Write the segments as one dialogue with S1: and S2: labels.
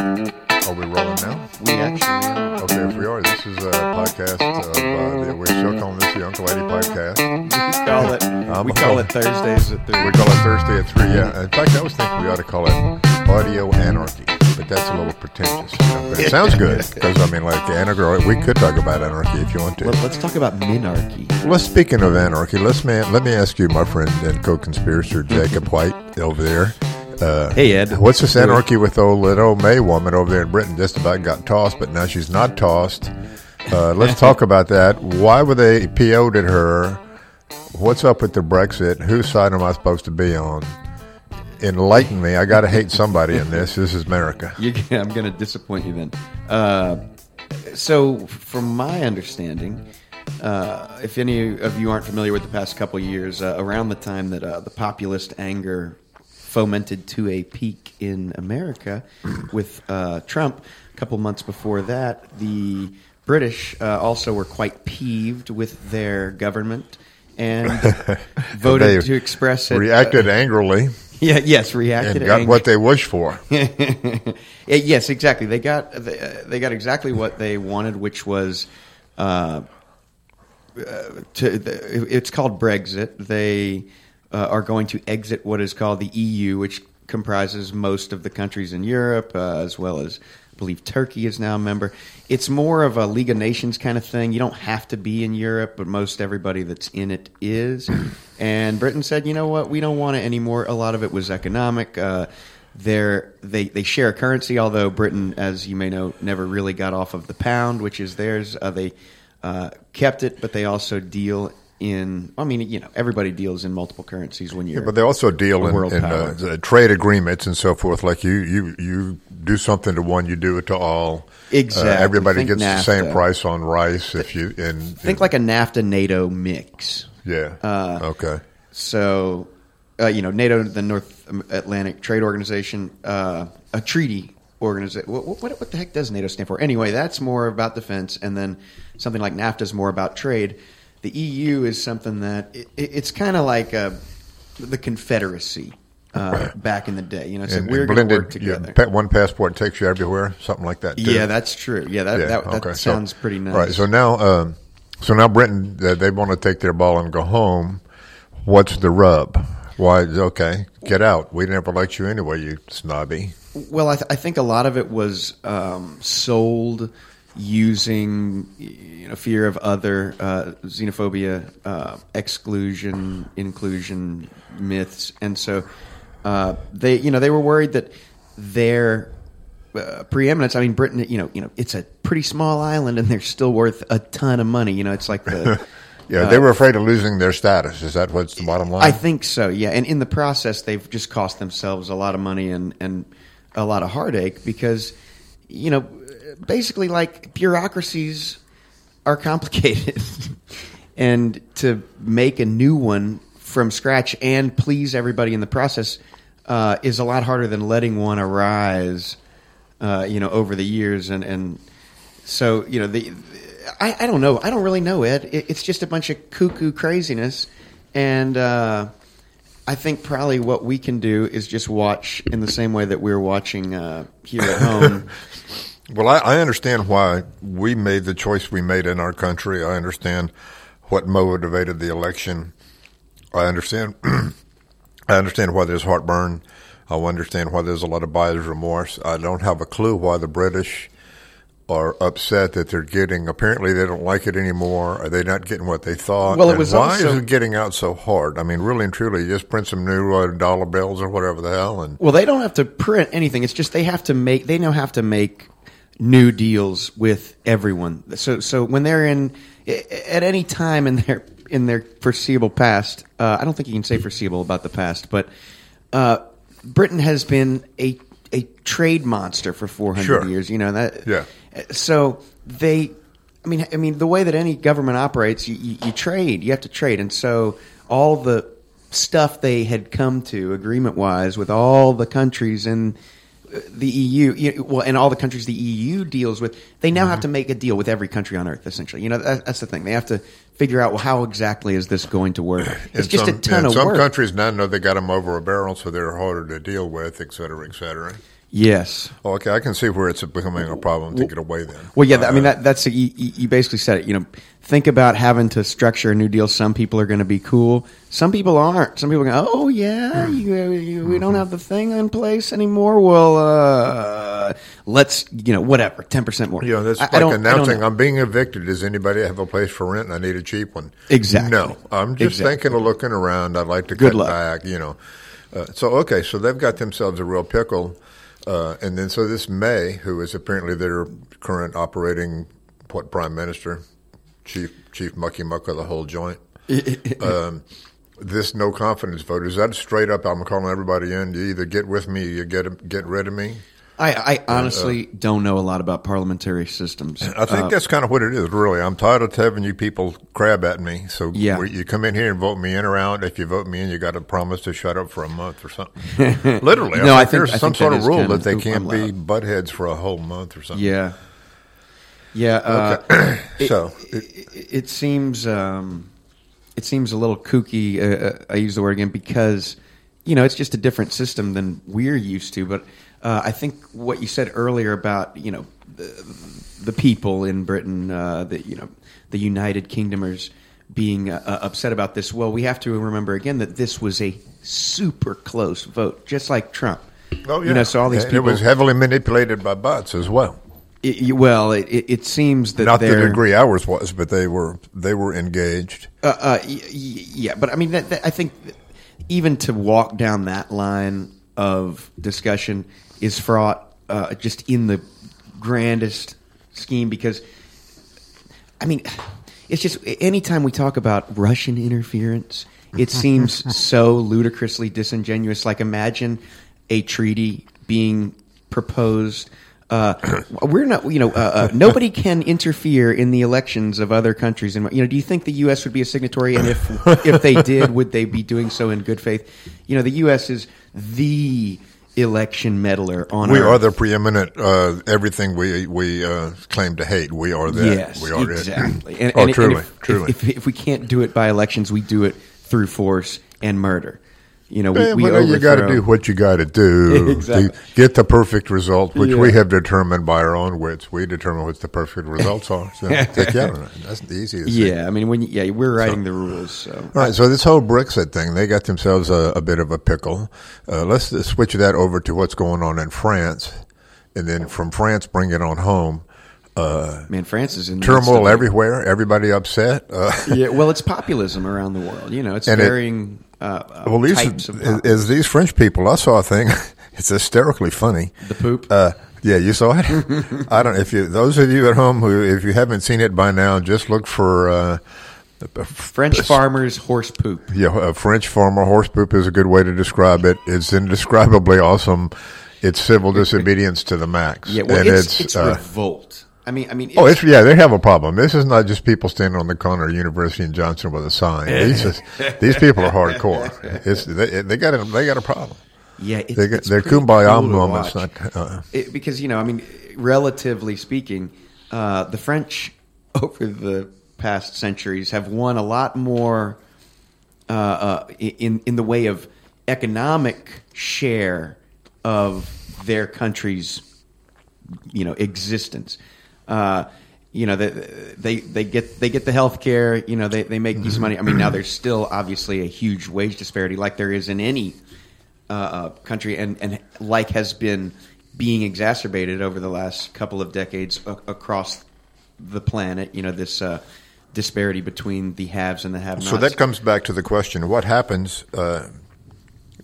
S1: Are we rolling now?
S2: We actually are.
S1: Okay, if we are, this is a podcast of uh, the, we're still calling this the Uncle Eddie podcast.
S2: We call it.
S1: I'm
S2: we call it Thursdays at three.
S1: We call it Thursday at three. Yeah, in fact, I was thinking we ought to call it Audio Anarchy, but that's a little pretentious. You know, but it sounds good because I mean, like anarchy. We could talk about anarchy if you want to.
S2: Let, us talk about minarchy.
S1: Well, speaking of anarchy, let's man, let me ask you, my friend and co-conspirator Jacob White over there. Uh,
S2: Hey, Ed.
S1: what's this anarchy with old little May woman over there in Britain? Just about got tossed, but now she's not tossed. Uh, let's talk about that. Why were they PO'd at her? What's up with the Brexit? Whose side am I supposed to be on? Enlighten me. I got to hate somebody in this. This is America.
S2: You, I'm going to disappoint you then. Uh, so, from my understanding, uh, if any of you aren't familiar with the past couple years, uh, around the time that uh, the populist anger fomented to a peak in America with uh, Trump, a couple months before that, the British uh, also were quite peeved with their government and voted to express it.
S1: Reacted angrily
S2: yeah, yes, reacted
S1: and got
S2: ang-
S1: what they wished for.
S2: Yes, exactly. They got they, uh, they got exactly what they wanted, which was uh, uh, to the, it's called Brexit. They uh, are going to exit what is called the EU, which comprises most of the countries in Europe, uh, as well as I believe Turkey is now a member. It's more of a League of Nations kind of thing. You don't have to be in Europe, but most everybody that's in it is. And Britain said, you know what, we don't want it anymore. A lot of it was economic. Uh, they're, they they share a currency, although Britain, as you may know, never really got off of the pound, which is theirs. Uh, they uh, kept it, but they also deal in. I mean, you know, everybody deals in multiple currencies when you're.
S1: But they also deal in,
S2: world
S1: in uh, trade agreements and so forth. Like you, you, you do something to one, you do it to all.
S2: Exactly.
S1: Uh, everybody gets the same price on rice if you and
S2: think like a NAFTA NATO mix.
S1: yeah.
S2: uh,
S1: okay.
S2: So, uh, you know, NATO, the North Atlantic Trade Organization, uh, a treaty organization. What, what, what the heck does NATO stand for? Anyway, that's more about defense, and then something like NAFTA is more about trade. The EU is something that it, it- it's kind of like uh, the Confederacy uh, back in the day. You know, so
S1: And-
S2: we're going to
S1: blended,
S2: work together.
S1: pa- one passport takes you everywhere, something like that. Too.
S2: yeah, that's true. Yeah, that,
S1: Yeah,
S2: that, that
S1: okay. So-
S2: sounds pretty nice.
S1: Right. So now, um, so now Britain, uh, they want to take their ball and go home. What's the rub? Why? Okay, get out. We never liked you anyway, you snobby.
S2: Well, I, th- I think a lot of it was um, sold using you know fear of other uh, xenophobia, uh, exclusion, inclusion myths, and so uh, they you know they were worried that their uh, preeminence. I mean, Britain, you know, you know, it's a pretty small island, and they're still worth a ton of money. You know, it's like the
S1: Yeah, they were afraid of losing their status. Is that what's the bottom line?
S2: Uh, I think so, yeah. And in the process, they've just cost themselves a lot of money and, and a lot of heartache because, you know, basically, like bureaucracies are complicated. and to make a new one from scratch and please everybody in the process uh, is a lot harder than letting one arise, uh, you know, over the years. And, and so, you know, the. I, I don't know. I don't really know, Ed. It, it's just a bunch of cuckoo craziness, and uh, I think probably what we can do is just watch in the same way that we're watching uh, here at home.
S1: Well, I, I understand why we made the choice we made in our country. I understand what motivated the election. I understand. I understand why there's heartburn. I understand why there's a lot of buyer's remorse. I don't have a clue why the British are upset that they're getting. Apparently, they don't like it anymore. Are they not getting what they thought?
S2: Well, it
S1: And
S2: was
S1: why
S2: also-
S1: is it getting out so hard? I mean, really and truly, just print some new uh, dollar bills or whatever the hell, and
S2: well, they don't have to print anything. It's just they have to make. They now have to make new deals with everyone. So, so when they're in at any time in their in their foreseeable past, uh, I don't think you can say foreseeable about the past, but uh, Britain has been a a trade monster for 400
S1: Sure.
S2: years. You know that.
S1: Yeah.
S2: So they, I mean, I mean, the way that any government operates, you, you, you trade. You have to trade, and so all the stuff they had come to agreement wise with all the countries in the EU, you- well, and all the countries the EU deals with, they now
S1: Mm-hmm.
S2: have to make a deal with every country on earth. Essentially, you know, that, that's the thing. They have to figure out well, how exactly is this going to work. It's just
S1: some,
S2: a ton of
S1: some
S2: work.
S1: countries now know they got them over a barrel, so they're harder to deal with, et cetera, et cetera.
S2: Yes.
S1: Oh, okay, I can see where it's becoming a problem to get away then.
S2: Well, yeah, I mean
S1: Uh,
S2: that that's you, you you basically said it. You know, think about having to structure a new deal. Some people are going to be cool. Some people aren't. Some people go, "Oh yeah, you, you, we don't have the thing in place anymore." Well, uh, let's you know whatever, ten percent more.
S1: Know, that's
S2: I-
S1: like
S2: I
S1: announcing. I'm being evicted. Does anybody have a place for rent? I need a cheap one.
S2: Exactly.
S1: No, I'm just
S2: Exactly.
S1: thinking of looking around. I'd like to
S2: Good
S1: cut
S2: luck.
S1: back. You know, uh, so okay, so they've got themselves a real pickle, uh, and then so this May, who is apparently their current operating what prime minister, chief chief mucky muck of the whole joint. um, this no confidence vote is that straight up? I'm calling everybody in. You either get with me, or you get get rid of me.
S2: I, I honestly don't know a lot about parliamentary systems.
S1: I think
S2: Uh,
S1: that's kind of what it is, really. I'm tired of having you people crab at me. So
S2: Yeah.
S1: you come in here and vote me in or out. If you vote me in, you got to promise to shut up for a month or something. Literally,
S2: No, I
S1: think
S2: think-
S1: there's
S2: I
S1: some
S2: think
S1: sort of rule
S2: kind
S1: that they can't be butt heads for a whole month or something.
S2: yeah, yeah. Uh,
S1: so
S2: it, it seems um, it seems a little kooky. Uh, uh, I use the word again because you know it's just a different system than we're used to. But uh, I think what you said earlier about you know the, the people in Britain, uh, the you know the United Kingdomers being uh, uh, upset about this. Well, we have to remember again that this was a super close vote, just like Trump.
S1: oh yeah,
S2: You know, so all these
S1: And
S2: people.
S1: It was heavily manipulated by bots as well.
S2: it- well, it, it, seems that
S1: Not the degree ours was, but they were they were engaged.
S2: Uh, uh, yeah, but I mean, that, that, I think even to walk down that line of discussion is fraught uh, just in the grandest scheme because, I mean, it's just anytime we talk about Russian interference, it seems so ludicrously disingenuous. Like, imagine a treaty being proposed. Uh, we're not, you know, uh, uh, nobody can interfere in the elections of other countries. And you know, do you think the U.S. would be a signatory? And if if they did, would they be doing so in good faith? You know, the U.S. is the election meddler on
S1: We
S2: Earth.
S1: are the preeminent uh, everything we we uh, claim to hate. We are that.
S2: Yes,
S1: we are it.
S2: exactly. And,
S1: oh,
S2: and- and
S1: truly,
S2: if,
S1: truly.
S2: If, if, if we can't do it by elections, we do it through force and murder. You know, we,
S1: Yeah,
S2: we
S1: well, you got to do what you got to do
S2: Exactly.
S1: to get the perfect result, which we have determined by our own wits. We determine what the perfect results are. So take out on it. That's the easiest. thing.
S2: Yeah, I mean, when yeah, we're writing the rules. So
S1: All right, so this whole Brexit thing, they got themselves a, a bit of a pickle. Uh, let's uh, switch that over to what's going on in France, and then from France, bring it on home.
S2: man, France is in
S1: Turmoil everywhere, everybody upset. Uh,
S2: Yeah, well, it's populism around the world. You know, it's
S1: And it-
S2: varying uh,
S1: well, these as,
S2: populism.
S1: these French people, I saw a thing. It's hysterically funny.
S2: The poop?
S1: Uh, yeah, you saw it. I don't. If you, those of you at home who, if you haven't seen it by now, just look for. Uh,
S2: French farmers horse poop.
S1: yeah, a French farmer horse poop is a good way to describe it. It's indescribably awesome. It's civil disobedience to the max.
S2: Yeah, well,
S1: and
S2: it's it's,
S1: uh,
S2: revolt. I mean, I mean,
S1: Oh, it's yeah. They have a problem. This is not just people standing on the corner of University and Johnson with a sign. These is, these people are hardcore. It's they, they got a they got a problem.
S2: yeah, it's,
S1: They got
S2: it's
S1: their kumbaya
S2: cool
S1: moments. Not, uh,
S2: It- because you know, I mean, relatively speaking, uh, the French over the past centuries have won a lot more uh, uh, in in the way of economic share of their country's you know existence. Uh, you know they, they they get they get the health care. You know they, they make decent money. I mean now there's still obviously a huge wage disparity, like there is in any uh, uh, country, and and like has been being exacerbated over the last couple of decades a- across the planet. You know this uh, disparity between the haves and the have-nots.
S1: so that comes back to the question: What happens? Uh,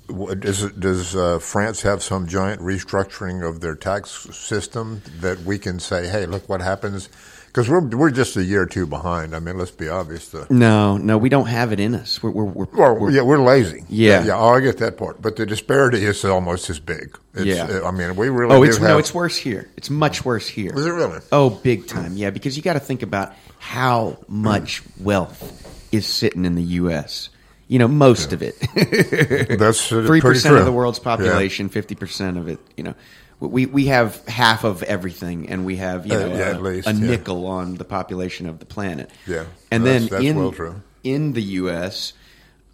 S1: does does uh, France have some giant restructuring of their tax system that we can say, "Hey, look what happens"? Because we're we're just a year or two behind. I mean, let's be obvious. The,
S2: no, no, we don't have it in us. We're we're, we're,
S1: Well,
S2: we're-
S1: yeah, we're lazy.
S2: Yeah.
S1: yeah. Oh, I get that part, but the disparity is almost as big. It's,
S2: Yeah.
S1: I mean, we really.
S2: Oh, it's
S1: have,
S2: no, it's worse here. It's much worse here.
S1: Is it really?
S2: Oh, big time. Yeah, because you got to think about how much wealth is sitting in the U.S. You know, most of it.
S1: That's uh,
S2: three percent of the world's population, fifty percent of it. You know, we we have half of everything, and we have you
S1: Uh,
S2: know
S1: yeah,
S2: a,
S1: least,
S2: a
S1: yeah.
S2: nickel on the population of the planet.
S1: Yeah.
S2: and
S1: That's-
S2: then
S1: that's
S2: in
S1: well true.
S2: in the U.S.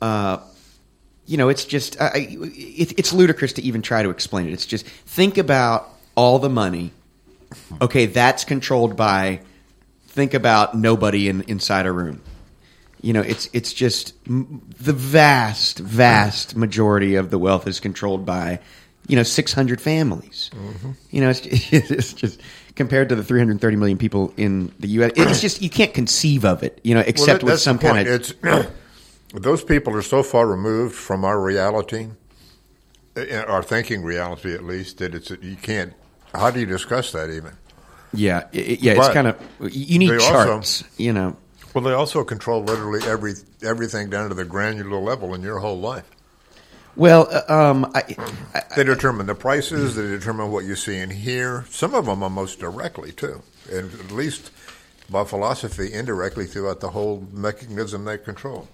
S2: Uh, you know, it's just I, I- it, it's ludicrous to even try to explain it. It's just think about all the money. Okay, that's controlled by. Think about nobody in, inside a room. You know, it's it's just m- the vast, vast majority of the wealth is controlled by, you know, six hundred families. You know, it's, it's just compared to the three hundred thirty million people in the U.S. It's just you can't conceive of it. You know, except
S1: that-
S2: with some
S1: point.
S2: kind of
S1: It's those people are so far removed from our reality, uh, our thinking reality at least, that it's you can't. How do you discuss that even?
S2: Yeah, i- i- yeah, it's kind of you need
S1: they also-
S2: charts, you know.
S1: Well, they also control literally every everything down to the granular level in your whole life.
S2: Well, uh, um, I, I,
S1: They determine the prices. They determine what you see and hear. Some of them almost directly too, and at least by philosophy, indirectly throughout the whole mechanism they control.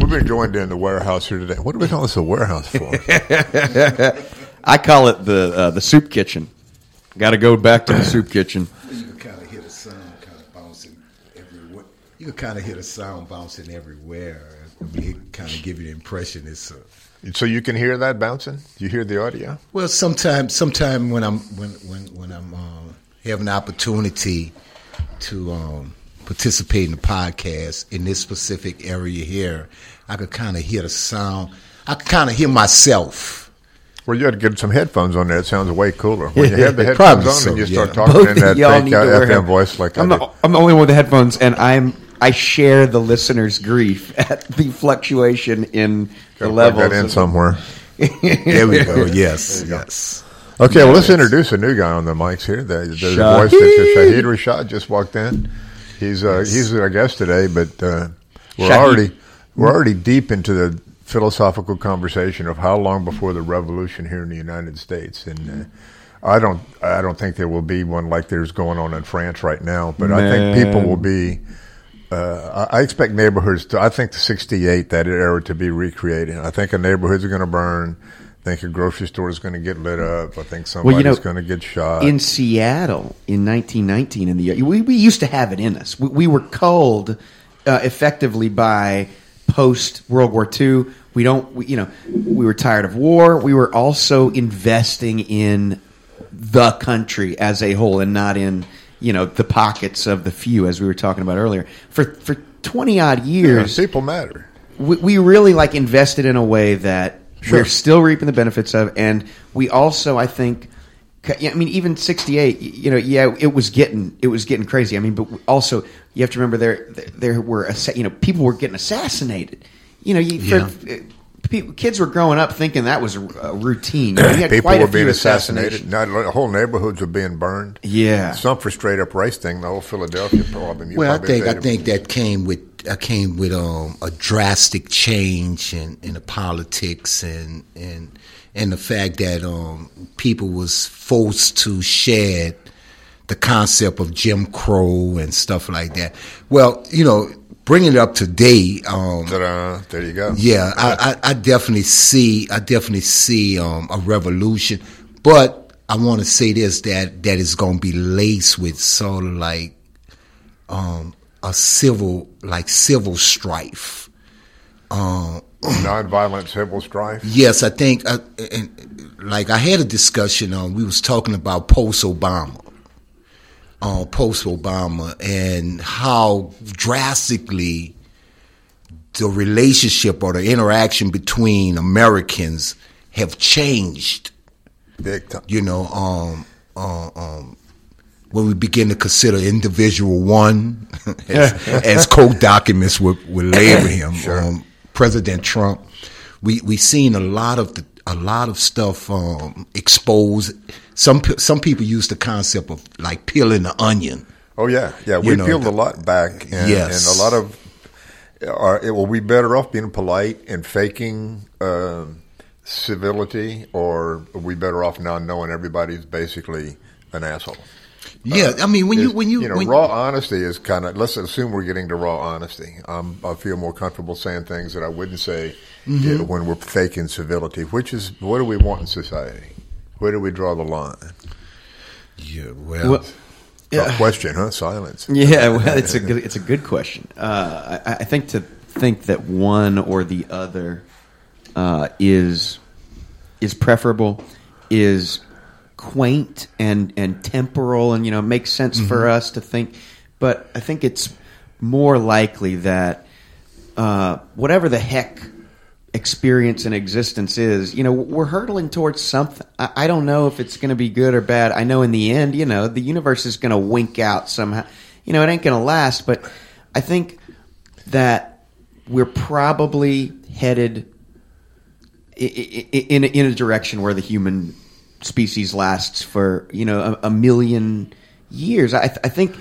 S1: We've been joined in the warehouse here today. What do we call this a warehouse for?
S2: I call it the uh, the soup kitchen. Got to go back to the soup kitchen.
S3: You can kind of hear the sound kind of bouncing everywhere. You can kind of hear the sound bouncing everywhere. It kind of give you the impression it's. Uh,
S1: so you can hear that bouncing. You hear the audio.
S3: well, sometimes, sometime when I'm when when when I'm um, have an opportunity to um, participate in the podcast in this specific area here, I could kind of hear the sound. I could kind of hear myself.
S1: Well, you had to get some headphones on there. It sounds way cooler when you have the headphones on
S3: so,
S1: and you start
S3: yeah.
S1: talking
S2: Both
S1: in that
S2: y'all
S1: fake
S2: need to
S1: uh, FM
S2: head-
S1: voice like
S2: I'm
S1: I
S2: the,
S1: do.
S2: I'm the only one with the headphones, and I'm I share the listener's grief at the fluctuation in the levels.
S1: that in
S2: of-
S1: somewhere.
S3: There we go. Yes, yes.
S1: Okay, well, let's introduce a new guy on the mics here. The, the voice that Shahid Rashad just walked in. He's uh, he's our guest today, but uh, we're
S2: Shahid.
S1: already we're already deep into the philosophical conversation of how long before the revolution here in the United States, and uh, I don't I don't think there will be one like there's going on in France right now, but I think people will be. Uh, I expect neighborhoods to. I think the '68 that era to be recreated. I think a neighborhoods going to burn. I think a grocery store is going to get lit up. I think somebody's
S2: Well, you know,
S1: going to get shot.
S2: in Seattle in 1919 in the we, we used to have it in us. We, we were culled uh, effectively by post World War II. We don't, we, you know, we were tired of war. We were also investing in the country as a whole and not in you know the pockets of the few, as we were talking about earlier. For for 20 odd
S1: Yeah,
S2: years,
S1: people matter.
S2: we, we really like invested in a way that
S1: Sure.
S2: we're still reaping the benefits of, and we also, I think, I mean, even '68, you know, yeah, it was getting it was getting crazy. I mean, but also you have to remember there there were you know people were getting assassinated. You know, you,
S3: Yeah.
S2: for, people, kids were growing up thinking that was a, a routine. You know, had
S1: People
S2: quite a
S1: were being
S2: few
S1: assassinated.
S2: assassinations.
S1: Not, whole neighborhoods were being burned.
S2: Yeah.
S1: Some for straight up race thing. The whole Philadelphia problem. you
S3: Well, I think I think that came with I came with um, a drastic change in, in the politics and and and the fact that um, people was forced to shed the concept of Jim Crow and stuff like that. Well, you know, bringing it up to date. Um,
S1: there you go.
S3: yeah, I, I, I definitely see. I definitely see um, a revolution, but I want to say this that that is going to be laced with sort of like um, a civil, like civil strife. Um,
S1: Nonviolent civil strife.
S3: yes, I think. Uh, and, like I had a discussion on. we was talking about post Obama. Uh, post Obama and how drastically the relationship or the interaction between Americans have changed.
S1: Big time.
S3: You know, um, uh, um, when we begin to consider individual one, as, as code documents would, would label him, um, President Trump, we we seen a lot of the, a lot of stuff um, exposed. Some some people use the concept of like peeling the onion.
S1: Oh yeah, yeah.
S3: You
S1: We
S3: know,
S1: peeled
S3: the-
S1: a lot back, and,
S3: Yes.
S1: and a lot of. Are, will we better off being polite and faking um civility, or are we better off now knowing everybody's basically an asshole?
S3: Yeah, I mean when you when you,
S1: know,
S3: when,
S1: raw honesty is kind of. Let's assume we're getting to raw honesty. Um, I feel more comfortable saying things that I wouldn't say
S3: Mm-hmm.
S1: uh, when we're faking civility. Which is what do we want in society? Where do we draw the line?
S3: yeah, well,
S2: Well,
S1: Tough question, huh? Silence.
S2: Yeah, well, it's a good, it's a good question. Uh, I, I think to think that one or the other uh, is is preferable, is quaint and and temporal, and you know makes sense for us to think. But I think it's more likely that uh, whatever the heck experience and existence is, you know, we're hurtling towards something. I, I don't know if it's going to be good or bad. I know in the end, you know, the universe is going to wink out somehow. You know, it ain't going to last, but I think that we're probably headed i- i- i- in in a direction where the human species lasts for you know a, a million years. I, th- I think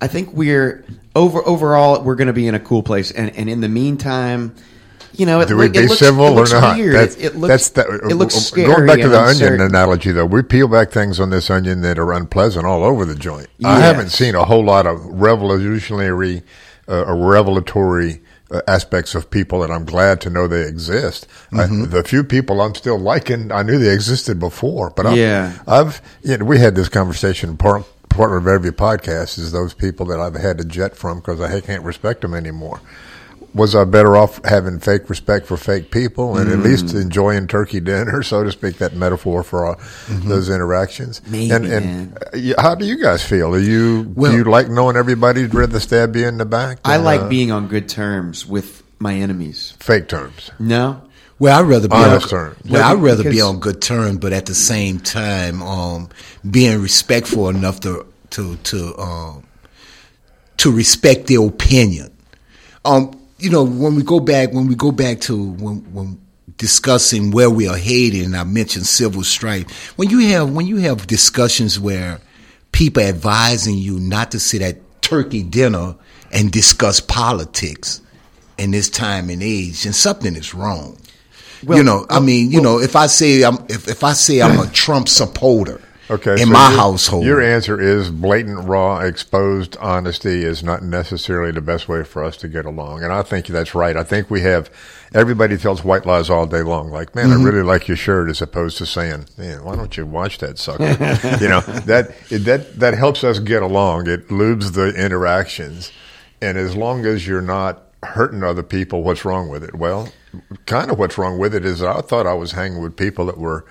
S2: I think we're over overall we're going to be in a cool place, and and in the meantime. You know, it,
S1: Do we
S2: it
S1: be
S2: looks,
S1: civil
S2: it looks
S1: or not?
S2: Weird.
S1: That's,
S2: it, it looks,
S1: that's the,
S2: it looks scary.
S1: Going back to the onion analogy, though, we peel back things on this onion that are unpleasant all over the joint. I haven't seen a whole lot of revolutionary uh, or revelatory uh, Uh, aspects of people that I'm glad to know they exist. I, mm-hmm. the few people I'm still liking, I knew they existed before, but I've,
S2: Yeah.
S1: I've you know, we had this conversation. Part part of every podcast is those people that I've had to jet from because I can't respect them anymore. Was I better off having fake respect for fake people and at least
S2: Mm.
S1: enjoying turkey dinner, so to speak, that metaphor for all those interactions?
S2: Mm-hmm. Maybe,
S1: and and
S2: man.
S1: uh, how do you guys feel? Are you
S3: Well-
S1: do you like knowing everybody's rather stab you in the back?
S2: I
S1: than,
S2: like
S1: uh,
S2: being on good terms with my enemies.
S1: fake terms.
S2: No,
S3: Well, I'd rather be
S1: Honest
S3: on,
S1: terms.
S3: Well,
S2: No,
S3: I'd rather be on good terms, but at the same time, um, being respectful enough to to to um, to respect their opinion. Um, you know, when we go back, when we go back to when when discussing where we are headed, and I mentioned civil strife. When you have when you have discussions where people advising you not to sit at turkey dinner and discuss politics in this time and age, and something is wrong.
S2: Well,
S3: you know, I mean, you know, if I say I'm if, if I say I'm a Trump supporter,
S1: Okay,
S3: in
S1: so
S3: my
S1: your-
S3: household,
S1: Your answer is blatant, raw, exposed honesty is not necessarily the best way for us to get along, and I think that's right. I think we have everybody tells white lies all day long, like, "Man,
S3: Mm-hmm.
S1: I really like your shirt," as opposed to saying, "Man, why don't you watch that sucker?" you know that that that helps us get along. It lubes the interactions, and as long as you're not hurting other people, what's wrong with it? Well, kind of what's wrong with it is I thought I was hanging with people that were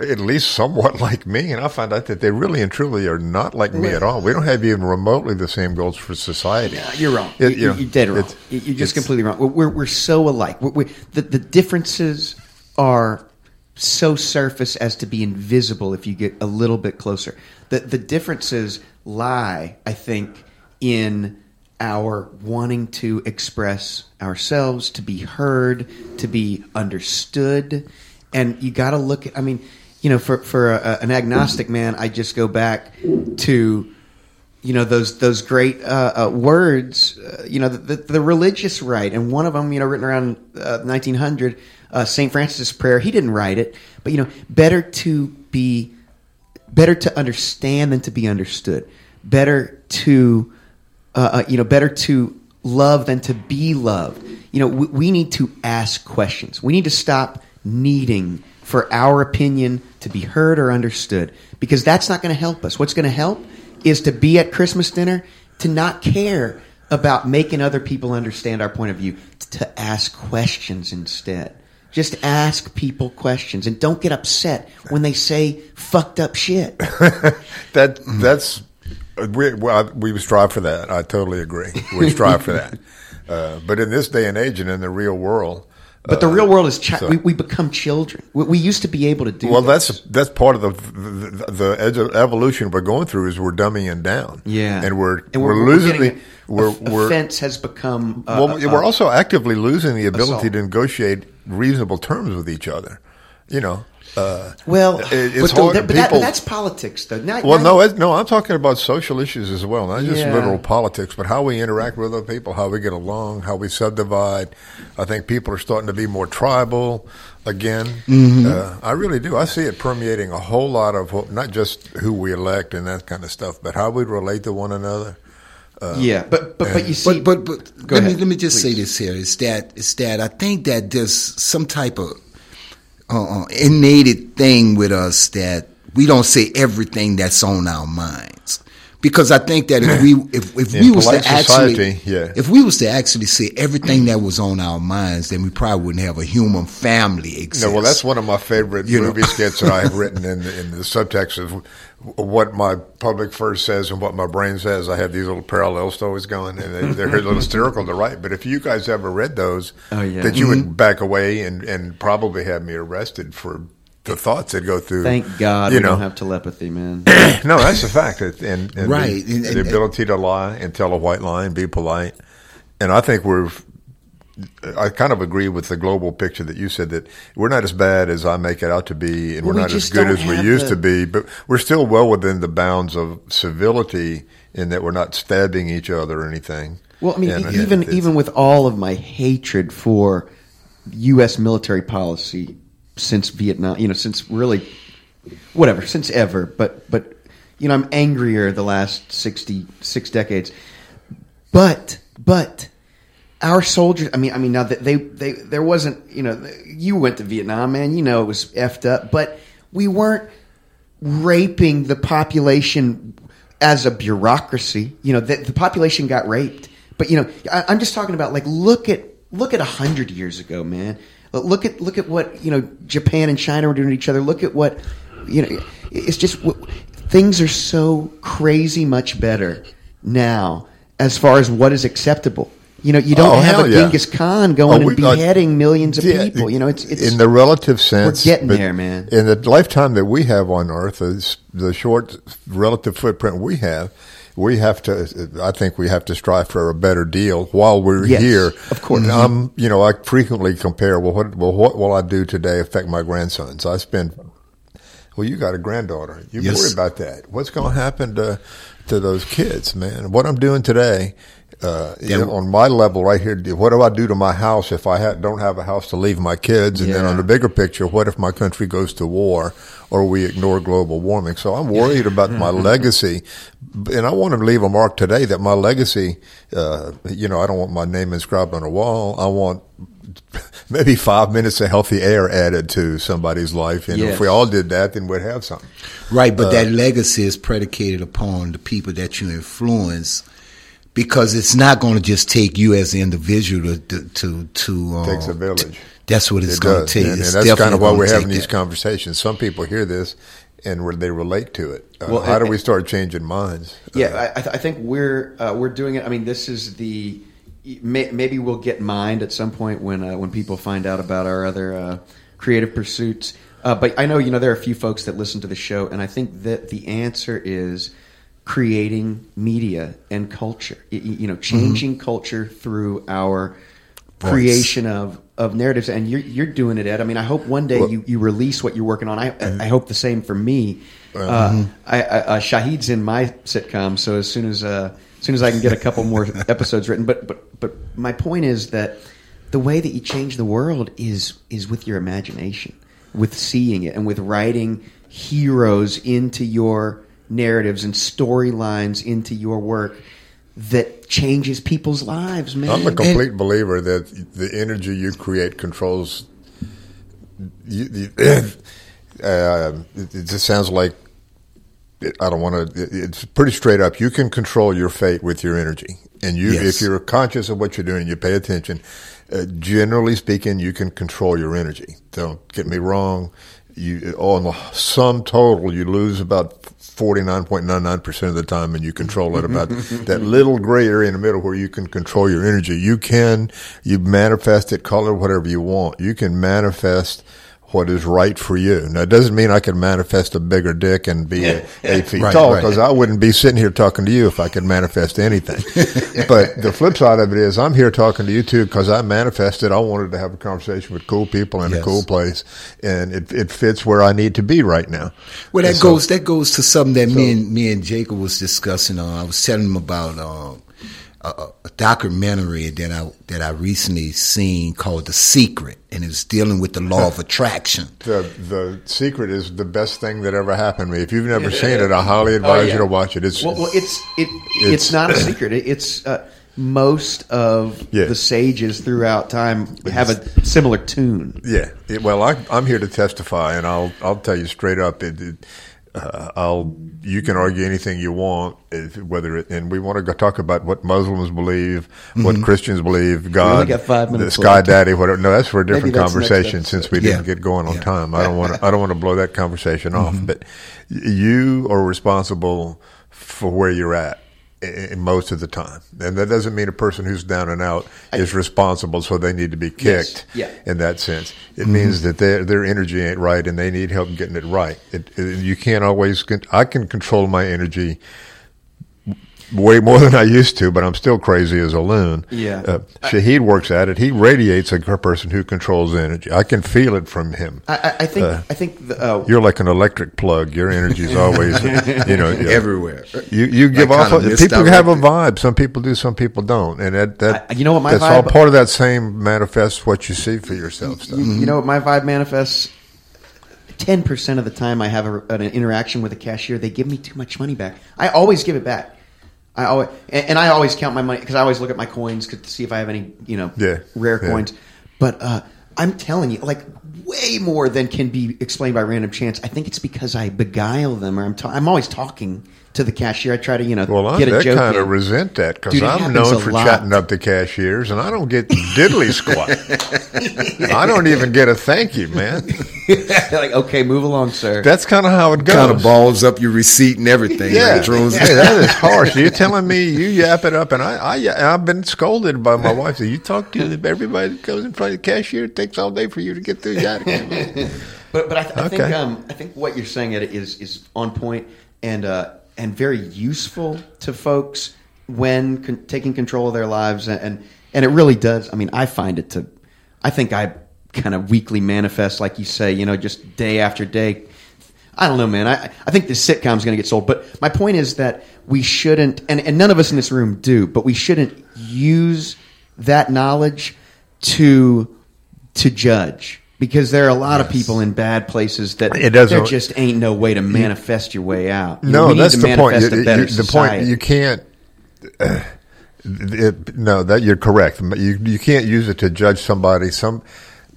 S1: at least somewhat like me, and I found out that they really and truly are not like me at all. We don't have even remotely the same goals for society.
S2: You're wrong.
S1: It-
S2: you, are dead wrong. You're just completely wrong. We're, we're, we're so alike. We're, we the, the differences are so surface as to be invisible if you get a little bit closer. The, the differences lie, I think, in our wanting to express ourselves, to be heard, to be understood. And you got to look at, I mean, you know, for, for a, an agnostic man, I just go back to you know those those great uh, uh, words, uh, you know the, the, the religious right, and one of them, you know, written around uh, 1900, uh, Saint Francis' prayer. He didn't write it, but you know, better to be, better to understand than to be understood. Better to, uh, uh, you know, better to love than to be loved. You know, we, we need to ask questions. We need to stop needing for our opinion to be heard or understood because that's not going to help us. What's going to help is to be at Christmas dinner, to not care about making other people understand our point of view, to ask questions instead. Just ask people questions and don't get upset when they say fucked up shit.
S1: That that's we well, we strive for that. I totally agree. We strive for that. Uh, but in this day and age, and in the real world,
S2: But the real world is chi-
S1: so-
S2: we, we become children. We, we used to be able to do.
S1: well,
S2: this.
S1: that's that's part of the the, the evolution we're going through is we're dumbing down.
S2: yeah,
S1: and we're
S2: and
S1: we're, losing
S2: getting
S1: the we're
S2: a-
S1: we're
S2: offense has become. Uh,
S1: well,
S2: uh,
S1: we're also actively losing the ability
S2: assault.
S1: to negotiate reasonable terms with each other. You know, uh,
S2: well,
S1: it- it's
S2: but,
S1: hard.
S2: that- but, that-
S1: People-
S2: but that's politics, though. Not,
S1: Well,
S2: not-
S1: no, it, no, I'm talking about social issues as well, not just
S2: Yeah.
S1: literal politics, but how we interact with other people, how we get along, how we subdivide. I think people are starting to be more tribal again.
S2: Mm-hmm.
S1: Uh, I really do. I see it permeating a whole lot of what, not just who we elect and that kind of stuff, but how we relate to one another.
S2: yeah, but but but you see,
S3: But but but
S2: Go
S3: let me let me just say this here is that is that I think that there's some type of uh, uh, innate thing with us that we don't say everything that's on our minds. Because I think that if we if, if we was to
S1: polite
S3: actually
S1: yeah.
S3: if we was to actually say everything that was on our minds, then we probably wouldn't have a human family exist.
S1: No, well, that's one of my favorite
S3: You know.
S1: movie skits that I have written in the, in the subtext of what my public first says and what my brain says. I have these little parallel stories going, and they, they're a little hysterical to write. But if you guys ever read those,
S2: Oh, yeah.
S1: that you
S3: Mm-hmm.
S1: would back away and, and probably have me arrested for the thoughts that go through.
S2: Thank God
S1: you
S2: we
S1: know.
S2: don't have telepathy, man.
S1: no, that's a fact. It- And, and
S3: Right.
S1: the,
S3: And-
S1: the ability to lie and tell a white lie and be polite. And I think we're. I kind of agree with the global picture that you said that we're not as bad as I make it out to be, and
S2: Well,
S1: we're
S2: we
S1: not as good as we used
S2: the-
S1: to be. But we're still well within the bounds of civility in that we're not stabbing each other or anything.
S2: Well, I mean,
S1: And-
S2: even
S1: and
S2: even with all of my hatred for U.S. military policy since Vietnam, you know, since really, whatever, since ever, but but you know, I'm angrier the last sixty six decades. But but our soldiers, I mean, I mean, now that they they there wasn't, you know, you went to Vietnam, man, you know, it was effed up, but we weren't raping the population as a bureaucracy. You know, the, the population got raped. But you know, I, I'm just talking about like look at look at a hundred years ago, man. Look at look at what you know Japan and China are doing to each other. Look at what you know. It's just things are so crazy much better now as far as what is acceptable. You know, you don't
S1: Oh,
S2: have a
S1: yeah.
S2: Genghis Khan going
S1: Oh,
S2: and
S1: we- uh,
S2: beheading millions of
S1: Yeah,
S2: people. You know, it's it's
S1: in the relative sense.
S2: We're
S1: getting
S2: there, man.
S1: In the lifetime that we have on Earth, is the short relative footprint we have. We have to. I think we have to strive for a better deal while we're
S2: Yes,
S1: here.
S2: of course.
S1: And I'm, you know, I frequently compare. Well, what, well, what will I do today affect my grandsons? I spend. Well, you got a granddaughter. You
S3: Yes.
S1: worry about that. What's going to happen to to those kids, man? What I'm doing today, uh, you know, on my level right here, what do I do to my house if I ha- don't have a house to leave my kids? And then on the bigger picture, what if my country goes to war or we ignore global warming? So I'm worried about my legacy, and I want to leave a mark today that my legacy, uh, you know, I don't want my name inscribed on a wall. I want maybe five minutes of healthy air added to somebody's life, and
S2: Yes.
S1: if we all did that, then we'd have something.
S3: Right, but
S1: Uh,
S3: that legacy is predicated upon the people that you influence, because it's not going to just take you as an individual to to to. Um,
S1: takes a village.
S3: That's what it's
S1: It
S3: going to take.
S1: And, and that's kind of why we're having these conversations. Some people hear this and re- they relate to it. Uh,
S2: Well,
S1: how do we start changing minds?
S2: Yeah,
S1: Uh,
S2: I, th- I think we're uh, we're doing it. I mean, this is the may, maybe we'll get mined at some point when uh, when people find out about our other uh, creative pursuits. Uh, but I know you know there are a few folks that listen to the show, and I think that the answer is creating media and culture. You know, changing culture through our
S3: Voice.
S2: creation of of narratives. And you're you're doing it, Ed. I mean, I hope one day
S1: Well-
S2: you, you release what you're working on. I I hope the same for me. Uh, I, I, uh, Shahid's in my sitcom, so as soon as uh, as soon as I can get a couple more episodes written, but but but my point is that the way that you change the world is is with your imagination, with seeing it, and with writing heroes into your narratives and storylines into your work that changes people's lives, man.
S1: I'm a complete believer that the energy you create controls. You, you, uh, it, it just sounds like I don't want to. It's pretty straight up. You can control your fate with your energy, and you,
S3: Yes.
S1: if you're conscious of what you're doing, you pay attention. Uh, generally speaking, you can control your energy. Don't get me wrong. You on the sum total, you lose about forty nine point nine nine percent of the time, and you control it about that little gray area in the middle where you can control your energy. You can you manifest it, color whatever you want. You can manifest what is right for you. Now, it doesn't mean I can manifest a bigger dick and be a, eight feet
S3: Right,
S1: tall
S3: right.
S1: because I wouldn't be sitting here talking to you if I could manifest anything. but the flip side of it is I'm here talking to you too because I manifested. I wanted to have a conversation with cool people in a cool place, and it, it fits where I need to be right now.
S3: Well, that
S1: And so-
S3: goes that goes to something that me and me and Jacob was discussing. Uh, I was telling him about uh, a, a documentary that I that I recently seen called The Secret, and it's dealing with the law of attraction.
S1: The the secret is the best thing that ever happened to me. If you've never seen it, I highly advise
S2: Oh, yeah.
S1: you to watch it. It's
S2: Well, well it's it, it's,
S1: It's-
S2: not a secret. It's uh, most of
S1: Yeah.
S2: the sages throughout time have a similar tune.
S1: Yeah. It, well, I, I'm here to testify, and I'll I'll tell you straight up. It, it, Uh, I'll. You can argue anything you want, if, whether it, and we want to talk about what Muslims believe, what Christians believe, God,
S2: got five
S1: the
S2: minutes
S1: Sky
S2: left.
S1: Daddy, whatever. No, that's for a different conversation. Since we
S3: Yeah.
S1: didn't get going on
S3: Yeah.
S1: time, I don't want to. I don't want to blow that conversation off. But you are responsible for where you're at. I- i- Most of the time, and that doesn't mean a person who's down and out is responsible, so they need to be
S2: Yes.
S1: kicked
S2: Yeah.
S1: in that sense. It mm-hmm. means that their their energy ain't right, and they need help getting it right. It, it, you can't always. I can control my energy way more than I used to, but I'm still crazy as a loon.
S2: Yeah.
S1: Uh, Shahid works at it. He radiates a person who controls energy. I can feel it from him.
S2: I, I- think I think the, uh,
S1: You're like an electric plug. Your energy is always, you know.
S3: Everywhere.
S1: You you give off. A, people have a vibe. Some people do. Some people don't. And that that
S2: I- you know what my
S1: that's all part of that same manifest what you see for yourself stuff.
S2: you, you know what my vibe manifests. Ten percent of the time I have a, an interaction with a cashier, they give me too much money back. I always give it back. I always and, and I always count my money because I always look at my coins to see if I have any you know
S1: Yeah,
S2: rare
S1: yeah.
S2: coins. But uh, I'm telling you, like way more than can be explained by random chance. I think it's because I beguile them, or I'm ta- I'm always talking to the cashier. I try to you know
S1: Well, I
S2: get a
S1: that
S2: joke
S1: kind of resent that because I'm known for
S2: lot.
S1: chatting up the cashiers, and I don't get diddly squat. I don't even get a thank you, man.
S2: like okay, move along, sir.
S1: That's kind of how it goes.
S3: Kind of balls up your receipt and everything.
S1: Yeah,
S3: like drones.
S1: Hey, that is harsh. You're telling me you yap it up, and I, I, I've been scolded by my wife. That you talk to everybody that goes in front of the cashier. It takes all day for you to get through that.
S2: But but I, th- I think um, I think what you're saying Ed, is is on point and uh, and very useful to folks when con- taking control of their lives and, and and it really does. I mean, I find it to. I think I kind of weekly manifest, like you say, you know, just day after day. I don't know, man. I, I think this sitcom's going to get sold. But my point is that we shouldn't, and, and none of us in this room do, but we shouldn't use that knowledge to to judge because there are a lot of people in bad places that
S1: It doesn't-
S2: there just ain't no way to manifest your way out. You-
S1: No, that's the point. You- you- the point you can't. uh, it, no, that you're correct. You you can't use it to judge somebody. Some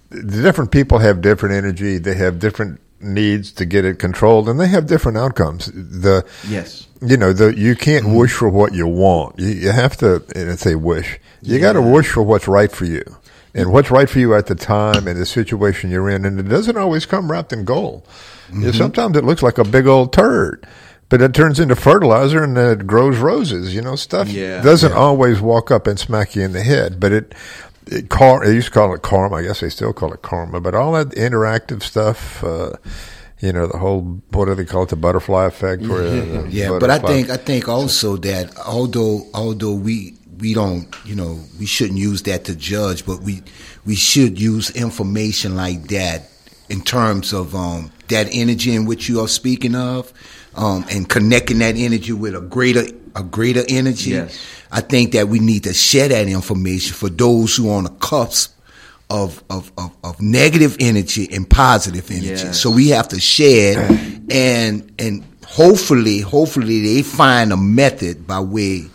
S1: the different people have different energy. They have different needs to get it controlled, and they have different outcomes. The
S2: Yes.
S1: you know the you can't wish for what you want. You, you have to. And I say wish. You got to wish for what's right for you. And what's right for you at the time and the situation you're in, and it doesn't always come wrapped in gold. Know, sometimes it looks like a big old turd, but it turns into fertilizer and then it grows roses. You know, stuff
S2: Yeah.
S1: doesn't always walk up and smack you in the head, but it. It, car, they used to call it karma. I guess they still call it karma. But all that interactive stuff, uh, you know, the whole what do they call it, the butterfly effect? Where, uh,
S3: Yeah, but I think I think also that although although we we don't you know we shouldn't use that to judge, but we we should use information like that in terms of um, that energy in which you are speaking of, um, and connecting that energy with a greater a greater energy.
S2: Yes.
S3: I think that we need to share that information for those who are on the cusp of of, of, of negative energy and positive energy.
S2: Yes.
S3: So we have to share and and hopefully hopefully they find a method by way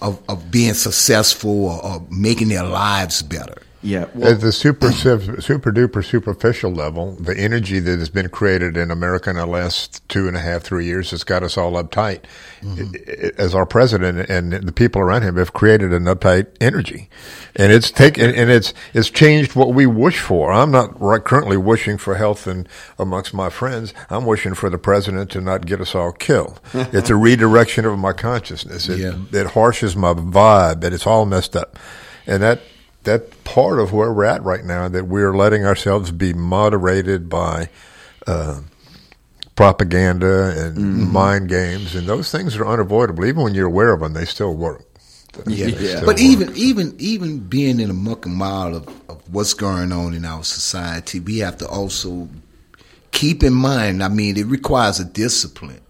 S3: of, of being successful or, or making their lives better.
S2: Yeah. Well,
S1: At the super super duper superficial level, the energy that has been created in America in the last two and a half, three years has got us all uptight. I- As our president and the people around him have created an uptight energy, and it's taken and it's it's changed what we wish for. I'm not right, currently wishing for health and amongst my friends. I'm wishing for the president to not get us all killed. it's a redirection of my consciousness. It,
S3: Yeah.
S1: it harshes my vibe, that it's all messed up, and that that part of where we're at right now that we're letting ourselves be moderated by uh, propaganda and
S2: Mm-hmm.
S1: mind games, and those things are unavoidable. Even when you're aware of them, they still work. They
S2: Yeah.
S1: still
S3: But
S1: work.
S3: even even even being in a muck and mile of, of what's going on in our society, we have to also keep in mind. I mean, it requires a discipline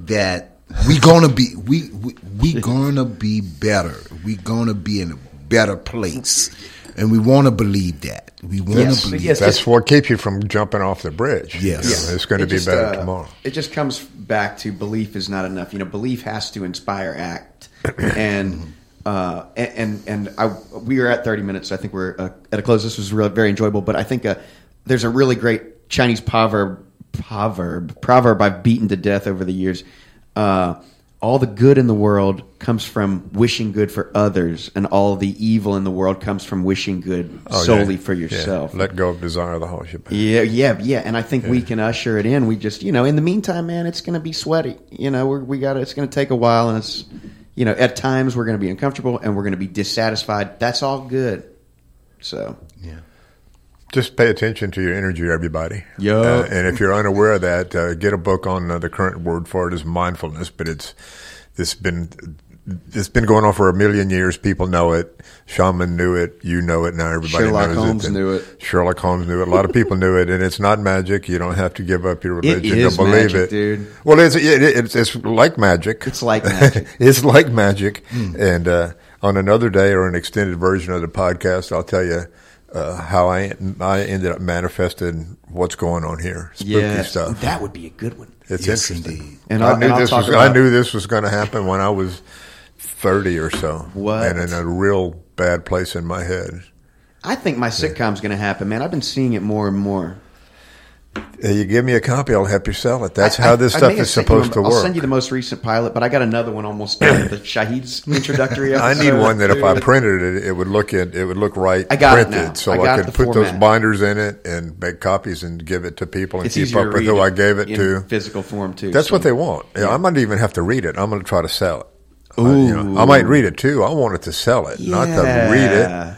S3: that we gonna be we we, we gonna be better. We gonna be in a better place, and we want to believe that. We want to
S2: Yes,
S3: believe.
S2: yes.
S1: that's what keeps you from jumping off the bridge.
S3: Yes.
S1: You know, it's going to
S2: It
S1: be
S2: just,
S1: better
S2: uh,
S1: tomorrow.
S2: It just comes back to belief is not enough. You know, belief has to inspire act, and uh, and and, and I, we are at thirty minutes. So I think we're uh, at a close. This was really, very enjoyable, but I think uh, there's a really great Chinese proverb proverb proverb I've beaten to death over the years. All the good in the world comes from wishing good for others, and all the evil in the world comes from wishing good
S1: Oh,
S2: solely
S1: yeah.
S2: for
S1: Yeah.
S2: yourself.
S1: Let go of desire of the whole shebang.
S2: Yeah, yeah, yeah. And I think we can usher it in. We just, you know, in the meantime, man, it's going to be sweaty. You know, we're, we got it's going to take a while. And it's, you know, at times we're going to be uncomfortable and we're going to be dissatisfied. That's all good. So,
S3: Yeah.
S1: Just pay attention to your energy, everybody.
S2: Yeah.
S1: Uh, and if you're unaware of that, uh, get a book on uh, the current word for it is mindfulness. But it's it's been it's been going on for a million years. People know it. Shaman knew it. You know it now. Everybody
S2: Sherlock
S1: knows
S2: Holmes
S1: it.
S2: Knew it.
S1: Sherlock Holmes knew it. A lot of people knew it, and it's not magic. You don't have to give up your religion to believe
S2: magic,
S1: it,
S2: dude.
S1: Well, it's it, it's it's like magic.
S2: It's like magic.
S1: It's like magic. And uh, on another day or an extended version of the podcast, I'll tell you uh, how I I ended up manifesting what's going on here. Spooky
S2: yes,
S1: stuff.
S2: that would be a good one.
S1: it's
S3: Yes,
S1: interesting.
S3: indeed.
S2: And
S1: I
S2: I'll-
S1: knew
S2: and
S1: this was I knew this was going to happen when I was thirty or so.
S2: What?
S1: And in a real bad place in my head.
S2: I think my sitcom's going to happen, man. I've been seeing it more and more.
S1: Uh, You give me a copy, I'll help you sell it. That's
S2: I-
S1: how this
S2: I
S1: stuff
S2: have
S1: is supposed to
S2: I'll
S1: work.
S2: send you the most recent pilot, but I got another one almost done. the Shahid's introductory
S1: I need one that if I printed it, it would look it, it would look right
S2: I got it
S1: printed,
S2: now.
S1: so
S2: I
S1: I, could put those binders in it and make copies and give it to people and
S2: It's
S1: keep up with who I gave it
S2: in
S1: to.
S2: physical form too.
S1: That's
S2: so-
S1: what they want. Yeah, I might even have to read it. I'm going to try to sell it.
S2: Ooh.
S1: you know, I might read it too. I want it to sell it, not to read it.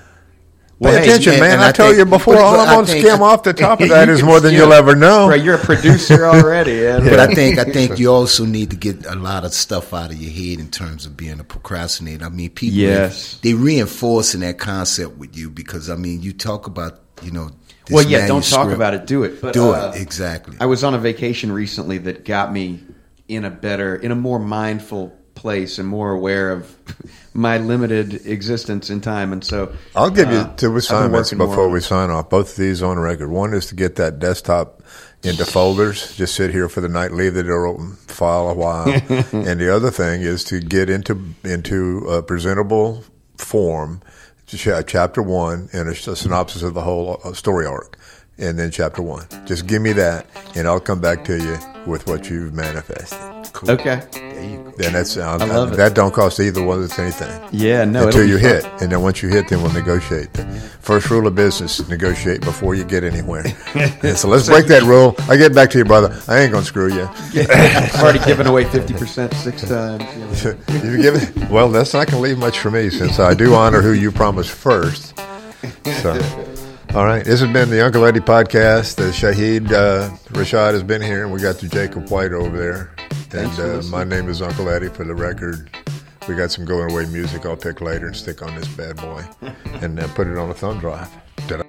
S2: Yeah.
S1: Pay
S3: hey,
S1: attention,
S3: and-
S1: man.
S3: and
S1: I,
S3: I
S1: told
S3: think-
S1: you before, all I'm going to skim off the top of that is more than you'll ever know.
S2: Bro, you're a producer already. Ed.
S3: But I think I think you also need to get a lot of stuff out of your head in terms of being a procrastinator. I mean, people
S2: Yes.
S3: they reinforcing that concept with you because I mean, you talk about you know. this
S2: well, yeah, don't talk about it. Do it. But,
S3: Do
S2: uh,
S3: it exactly.
S2: I was on a vacation recently that got me in a better, in a more mindful place and more aware of my limited existence in time. And so
S1: I'll give you
S2: uh,
S1: two
S2: I've
S1: assignments before we sign off. Both of these on record. One is to get that desktop into folders. Just sit here for the night, leave the door open, file a while. and the other thing is to get into into a presentable form, ch- chapter one, and a synopsis of the whole uh, story arc. And then chapter one. Just give me that, and I'll come back to you with what you've manifested.
S2: Okay.
S1: Then that's I
S2: love it.
S1: that don't cost either one of us anything
S2: Yeah, no.
S1: until you
S2: be
S1: hit, and then once you hit, then we'll negotiate. The first rule of business: negotiate before you get anywhere. And so let's break that rule. I get back to you, brother. I ain't gonna screw you.
S2: I've already given away 50% six times. you know.
S1: you give it. Well, that's not gonna leave much for me since I do honor who you promised first. So. All right, this has been the Uncle Eddie podcast. The Shahid uh, Rashad has been here, and we got the Jacob White over there. And
S2: Thanks
S1: uh, my name is Uncle Eddie for the record. We got some going away music I'll pick later and stick on this bad boy and uh, put it on a thumb drive. Ta-da.